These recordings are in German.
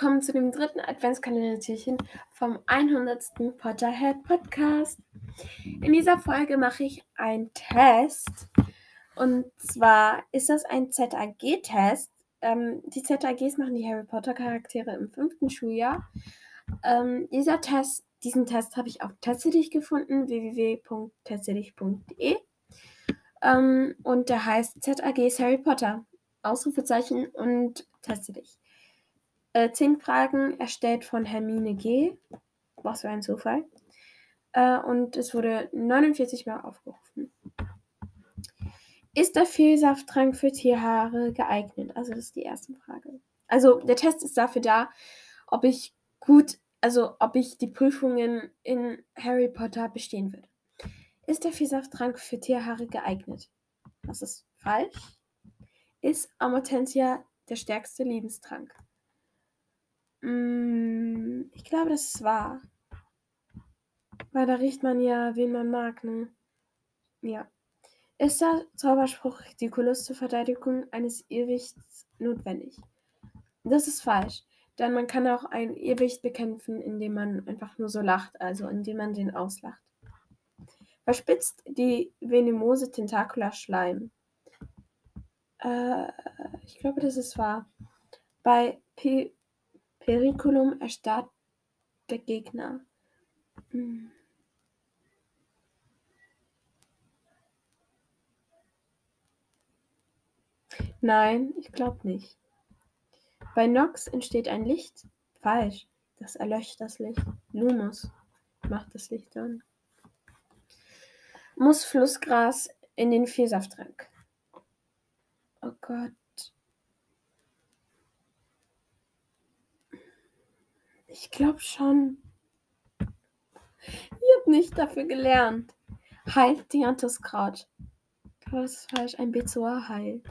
Willkommen zu dem dritten Adventskalendertürchen vom 100. Potterhead Podcast. In dieser Folge mache ich einen Test und zwar ist das ein ZAG-Test. Ähm, die ZAGs machen die Harry Potter Charaktere im fünften Schuljahr. Ähm, dieser Test, diesen Test habe ich auf Testedich gefunden, www.testedich.de ähm, und der heißt ZAGs Harry Potter. Ausrufezeichen und teste dich. Äh, zehn Fragen erstellt von Hermine G. Was für ein Zufall. Äh, und es wurde 49 Mal aufgerufen. Ist der Vielsafttrank für Tierhaare geeignet? Also, das ist die erste Frage. Also, der Test ist dafür da, ob ich gut, also ob ich die Prüfungen in Harry Potter bestehen würde. Ist der Vielsafttrank für Tierhaare geeignet? Das ist falsch. Ist Amortensia der stärkste Lebenstrank? Mm, ich glaube, das ist wahr. Weil da riecht man ja, wen man mag, ne? Ja. Ist der Zauberspruch Ridiculus zur Verteidigung eines Irrwichts notwendig? Das ist falsch, denn man kann auch ein Irrwicht bekämpfen, indem man einfach nur so lacht, also indem man den auslacht. Verspitzt die Venemose Tentacula Schleim? Äh, ich glaube, das ist wahr. Bei P Periculum erstarrt der Gegner. Hm. Nein, ich glaube nicht. Bei Nox entsteht ein Licht. Falsch. Das erlöscht das Licht. Lumos macht das Licht an. Muss Flussgras in den Vielsafttrank? Oh Gott. Ich glaube schon. Ich habe nicht dafür gelernt. Heilt Dianthuskraut. Das ist falsch. Ein Bezoar heilt.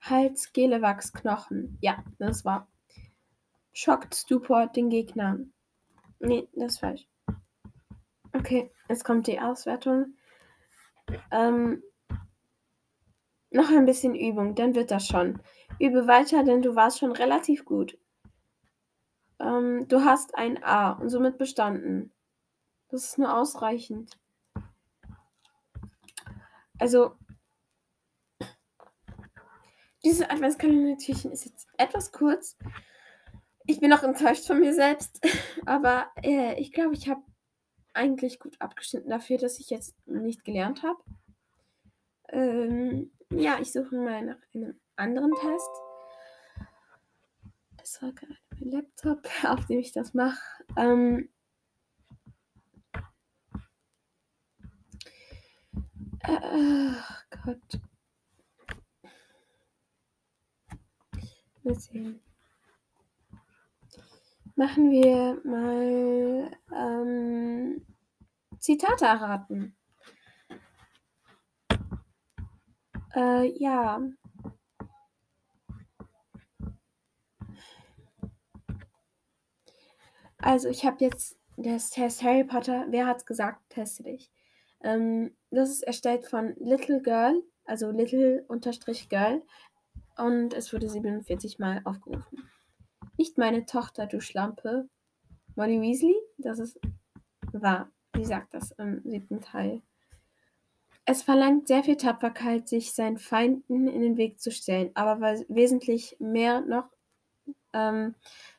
Hals, Gelewachs, Knochen. Ja, das war. Schockt Stupor den Gegnern. Nee, das ist falsch. Okay, jetzt kommt die Auswertung. Ähm, noch ein bisschen Übung, dann wird das schon. Übe weiter, denn du warst schon relativ gut. Ähm, du hast ein A und somit bestanden. Das ist nur ausreichend. Also, dieses Adventskalender-Türchen ist jetzt etwas kurz. Ich bin noch enttäuscht von mir selbst, aber äh, ich glaube, ich habe eigentlich gut abgeschnitten dafür, dass ich jetzt nicht gelernt habe. Ähm, ja, ich suche mal nach einem anderen Test. Das war gerade Laptop, auf dem ich das mache. Ähm, äh, Gott. Mal sehen. Machen wir mal ähm, Zitate erraten. Äh, ja. Also ich habe jetzt das Test Harry Potter. Wer hat's gesagt? Teste dich. Ähm, das ist erstellt von Little Girl, also Little Unterstrich Girl. Und es wurde 47 Mal aufgerufen. Nicht meine Tochter, du Schlampe. Molly Weasley, das ist wahr. Sie sagt das im siebten Teil. Es verlangt sehr viel Tapferkeit, sich seinen Feinden in den Weg zu stellen, aber wesentlich mehr noch, ähm,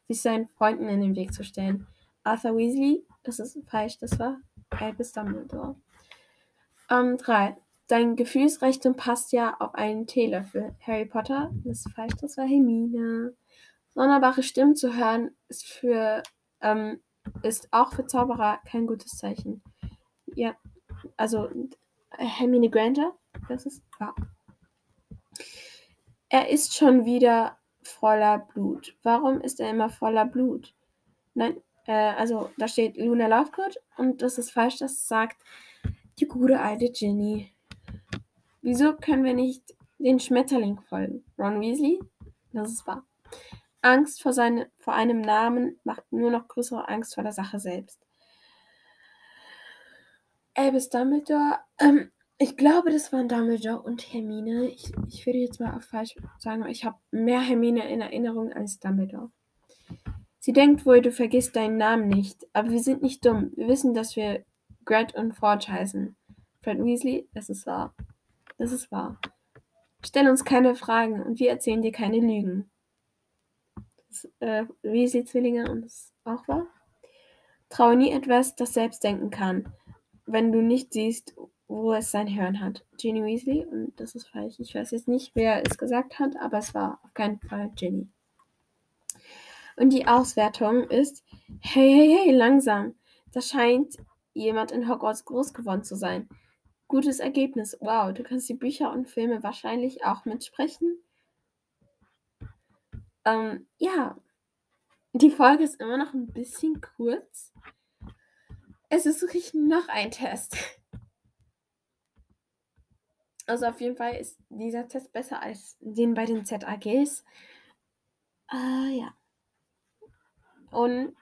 sich seinen Freunden in den Weg zu stellen. Arthur Weasley, das ist falsch, das war Albus Dumbledore. Ähm, 3. Dein Gefühlsrecht passt ja auf einen Teelöffel. Harry Potter, das ist falsch, das war Hermine. Sonderbare Stimmen zu hören ist für ähm, ist auch für Zauberer kein gutes Zeichen. Ja, also Hermine Granger, das ist wahr. Er ist schon wieder voller Blut. Warum ist er immer voller Blut? Nein, äh, also da steht Luna Lovegood und das ist falsch, das sagt die gute alte Ginny. Wieso können wir nicht den Schmetterling folgen? Ron Weasley? Das ist wahr. Angst vor, seine, vor einem Namen macht nur noch größere Angst vor der Sache selbst. Albus Dumbledore, ähm, ich glaube, das waren Dumbledore und Hermine. Ich, ich würde jetzt mal auf falsch sagen, ich habe mehr Hermine in Erinnerung als Dumbledore. Sie denkt wohl, du vergisst deinen Namen nicht, aber wir sind nicht dumm. Wir wissen, dass wir Gret und Forge heißen. Fred Weasley, das ist wahr. Das ist wahr. Stell uns keine Fragen und wir erzählen dir keine Lügen. Das, äh, Weasley-Zwillinge und das ist auch wahr. Traue nie etwas, das selbst denken kann, wenn du nicht siehst, wo es sein Hirn hat. Ginny Weasley, und das ist falsch. Ich weiß jetzt nicht, wer es gesagt hat, aber es war auf keinen Fall Ginny. Und die Auswertung ist, hey, hey, hey, langsam. Da scheint jemand in Hogwarts groß geworden zu sein. Gutes Ergebnis. Wow, du kannst die Bücher und Filme wahrscheinlich auch mitsprechen. Ähm, ja, die Folge ist immer noch ein bisschen kurz. Es ist wirklich noch ein Test. Also auf jeden Fall ist dieser Test besser als den bei den ZAGs. Äh, ja. Und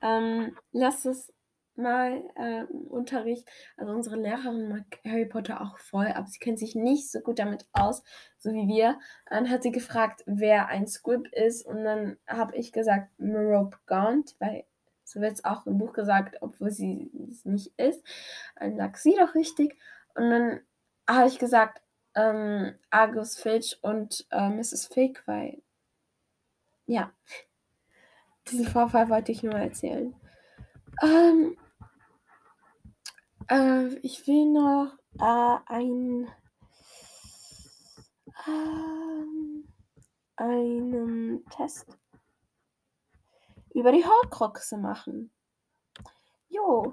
ähm, lasst es mal äh, Unterricht, also unsere Lehrerin mag Harry Potter auch voll, aber sie kennt sich nicht so gut damit aus, so wie wir. Dann hat sie gefragt, wer ein Squib ist und dann habe ich gesagt Merope Gaunt, weil so wird es auch im Buch gesagt, obwohl sie es nicht ist. Dann lag sie doch richtig und dann habe ich gesagt ähm, Argus Filch und äh, Mrs. Fig, weil ja, diesen Vorfall wollte ich nur erzählen. Ähm, äh, ich will noch äh, ein, ähm, einen Test über die Horcruxe machen. Jo,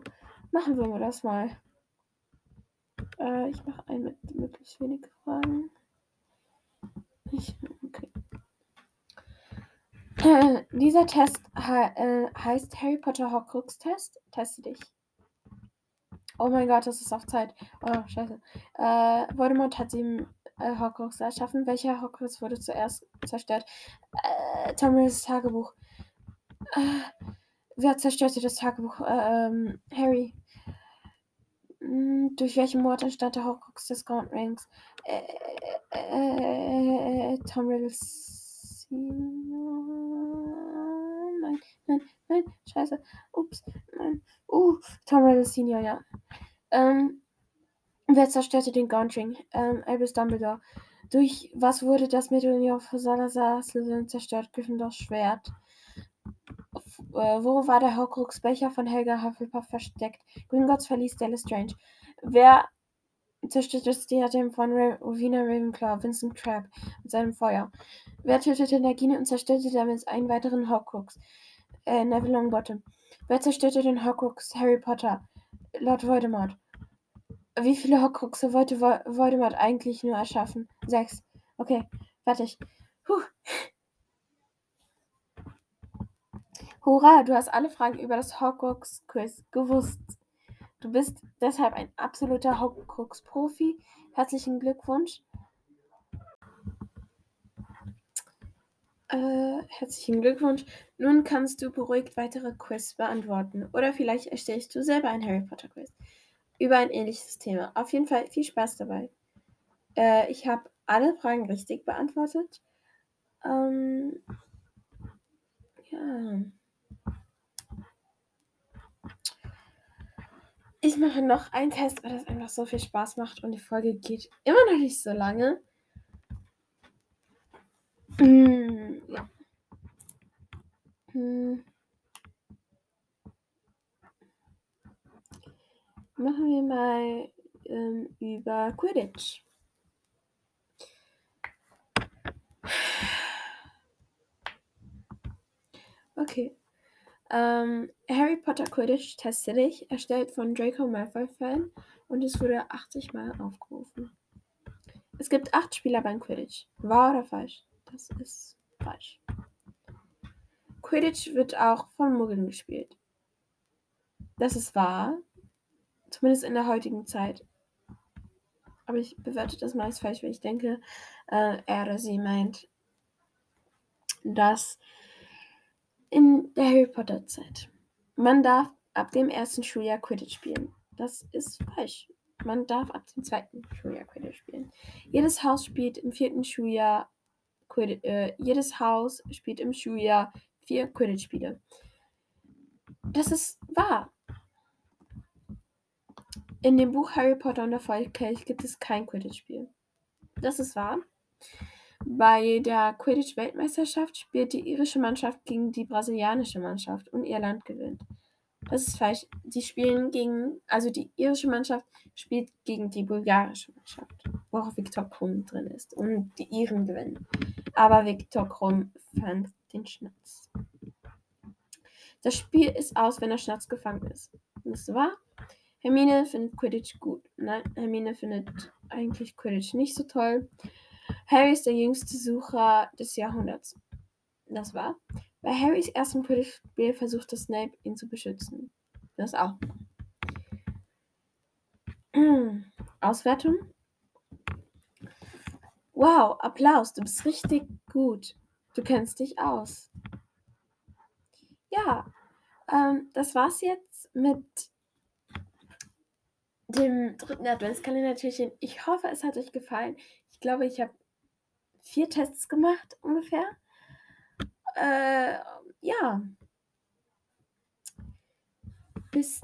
machen wir das mal. Äh, ich mache einen mit möglichst wenig Fragen. Ich, okay. Äh, dieser Test äh, heißt Harry Potter Horcrux Test. Teste dich. Oh mein Gott, das ist auf Zeit. Oh, scheiße. Äh, Voldemort hat sieben äh, Horcrux erschaffen. Welcher Horcrux wurde zuerst zerstört? Äh, Tomrils Tagebuch. Äh, wer zerstörte das Tagebuch? Äh, ähm, Harry. Hm, durch welchen Mord entstand der Horcrux des Gaunt Rings? Äh, äh, äh, Tom Riddles. Nein, nein, nein, scheiße. Ups, nein. Uh, Tom Riddle Senior, ja. Ähm, wer zerstörte den Gaunt Ring? Ähm, Albus Dumbledore. Durch was wurde das Medaillon für Salazar Slytherin zerstört? Gryffindors Schwert. Äh, wo war der Horcrux-Becher von Helga Hufflepuff versteckt? Gringotts verließ Dallas Strange. Wer zerstörte das Diadem von Rowena Ravenclaw? Vincent Crabbe mit seinem Feuer. Wer tötete Nagini und zerstörte damit einen weiteren Horcrux? Äh, Neville Longbottom. Wer zerstörte den Horcrux? Harry Potter. Lord Voldemort. Wie viele Horcruxe wollte Voldemort eigentlich nur erschaffen? Sechs. Okay, fertig. Puh. Hurra, du hast alle Fragen über das Horcrux-Quiz gewusst. Du bist deshalb ein absoluter Horcrux-Profi. Herzlichen Glückwunsch. Äh, herzlichen Glückwunsch. Nun kannst du beruhigt weitere Quiz beantworten. Oder vielleicht erstellst du selber ein Harry Potter Quiz über ein ähnliches Thema. Auf jeden Fall viel Spaß dabei. Äh, ich habe alle Fragen richtig beantwortet. Ähm, ja. Ich mache noch einen Test, weil das einfach so viel Spaß macht und die Folge geht immer noch nicht so lange. Mm, ja. Mm. Machen wir mal ähm, über Quidditch. Okay. Ähm, Harry Potter Quidditch teste dich, erstellt von Draco Malfoy Fan und es wurde 80 Mal aufgerufen. Es gibt 8 Spieler beim Quidditch. Wahr oder falsch? Das ist falsch. Quidditch wird auch von Muggeln gespielt. Das ist wahr. Zumindest in der heutigen Zeit. Aber ich bewerte das meist falsch, weil ich denke, äh, er oder sie meint, dass in der Harry Potter Zeit. Man darf ab dem ersten Schuljahr Quidditch spielen. Das ist falsch. Man darf ab dem zweiten Schuljahr Quidditch spielen. Jedes Haus spielt im vierten Schuljahr Quidditch. Äh, jedes Haus spielt im Schuljahr vier Quidditch-Spiele. Das ist wahr. In dem Buch Harry Potter und der Feuerkelch gibt es kein Quidditch-Spiel. Das ist wahr. Bei der Quidditch-Weltmeisterschaft spielt die irische Mannschaft gegen die brasilianische Mannschaft und Irland gewinnt. Das ist falsch. Sie spielen gegen, also die irische Mannschaft spielt gegen die bulgarische Mannschaft, wo auch Viktor Krumm drin ist. Und die Iren gewinnen. Aber Viktor Krumm fand den Schnatz. Das Spiel ist aus, wenn der Schnatz gefangen ist. Das war. Hermine findet Quidditch gut. Nein, Hermine findet eigentlich Quidditch nicht so toll. Harry ist der jüngste Sucher des Jahrhunderts. Das war. Bei Harrys ersten Quidditch-Spiel versuchte Snape, ihn zu beschützen. Das auch. Auswertung. Wow, Applaus, du bist richtig gut. Du kennst dich aus. Ja, ähm, das war's jetzt mit dem dritten Adventskalendertürchen. Ich hoffe, es hat euch gefallen. Ich glaube, ich habe vier Tests gemacht ungefähr. Äh, ja. Bis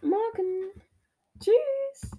morgen. Tschüss.